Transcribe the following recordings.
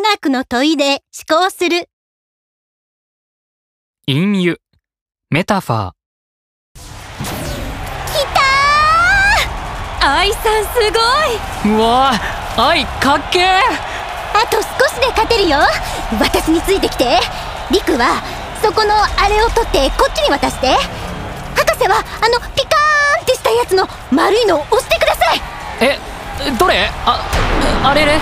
学の問いで思考する。隠喩、メタファー、きた愛さんすごい！うわあ愛かっけー！あと少しで勝てるよ！私についてきて！リクはそこのあれを取ってこっちに渡して！博士はあのピカーンってしたやつの丸いのを押してください！えどれ？ああれれ？愛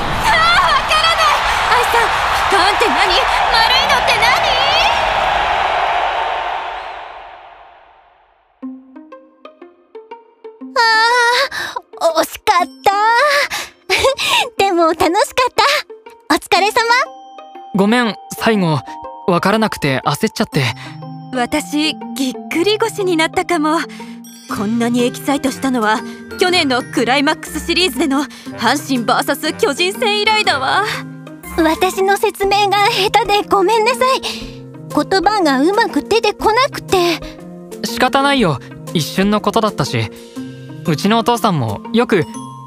惜しかった。でも楽しかった。お疲れ様。ごめん最後わからなくて焦っちゃって。私ぎっくり腰になったかも。こんなにエキサイトしたのは去年のクライマックスシリーズでの阪神 VS 巨人戦以来だわ。私の説明が下手でごめんなさい。言葉がうまく出てこなくて。仕方ないよ。一瞬のことだったしうちのお父さんもよく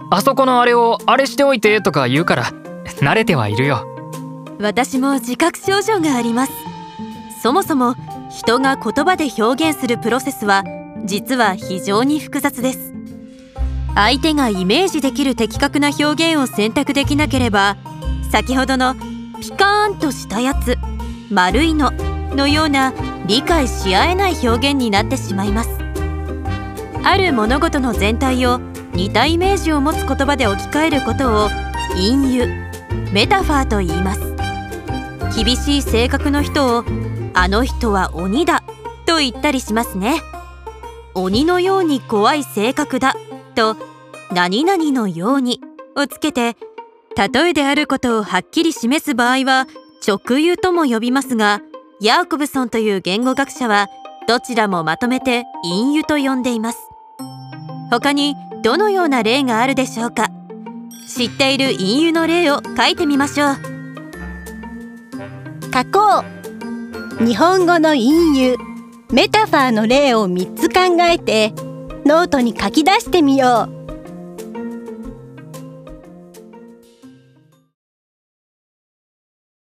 あそこのあれをあれしておいてとか言うから慣れてはいるよ。私も自覚症状があります。そもそも人が言葉で表現するプロセスは実は非常に複雑です。相手がイメージできる的確な表現を選択できなければ先ほどのピカーンとしたやつ丸いののような理解し合えない表現になってしまいます。ある物事の全体を似たイメージを持つ言葉で置き換えることを隠喩メタファーと言います。厳しい性格の人をあの人は鬼だと言ったりしますね。鬼のように怖い性格だと何々のようにをつけて例えであることをはっきり示す場合は直喩とも呼びますがヤーコブソンという言語学者はどちらもまとめて隠喩と呼んでいます。他にどのような例があるでしょうか？知っている隠喩の例を書いてみましょう。加工日本語の隠喩。メタファーの例を3つ考えてノートに書き出してみよう。